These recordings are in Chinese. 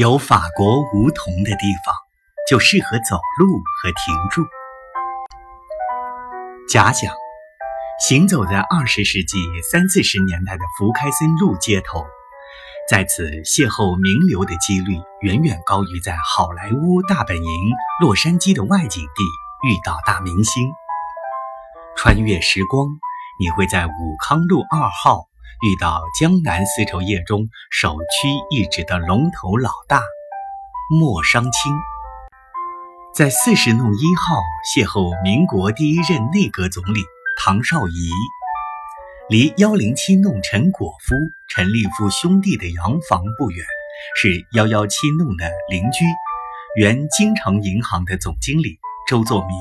有法国梧桐的地方，就适合走路和停住。假想行走在二十世纪三四十年代的福开森路街头，在此邂逅名流的几率远远高于在好莱坞大本营洛杉矶的外景地遇到大明星。穿越时光，你会在武康路二号。遇到江南丝绸业中首屈一指的龙头老大莫商清，在四十弄一号邂逅民国第一任内阁总理唐绍仪，离幺零七弄陈果夫、陈立夫兄弟的洋房不远，是幺幺七弄的邻居，原京城银行的总经理周作明。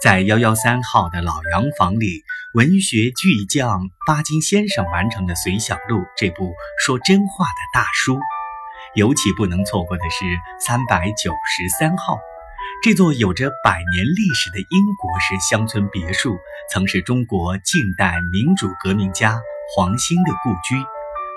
在幺幺三号的老洋房里，文学巨匠巴金先生完成了《随想录》这部说真话的大书。尤其不能错过的是三百九十三号，这座有着百年历史的英国式乡村别墅，曾是中国近代民主革命家黄兴的故居。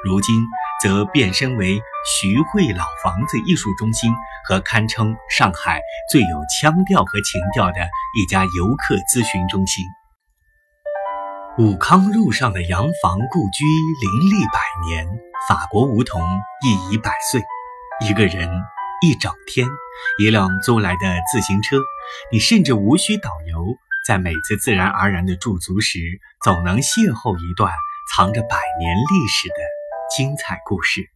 如今则变身为徐汇老房子艺术中心和堪称上海最有腔调和情调的一家游客咨询中心。武康路上的洋房故居林立百年，法国梧桐亦已百岁。一个人一整天，一辆租来的自行车，你甚至无需导游，在每次自然而然的驻足时，总能邂逅一段藏着百年历史的。精彩故事。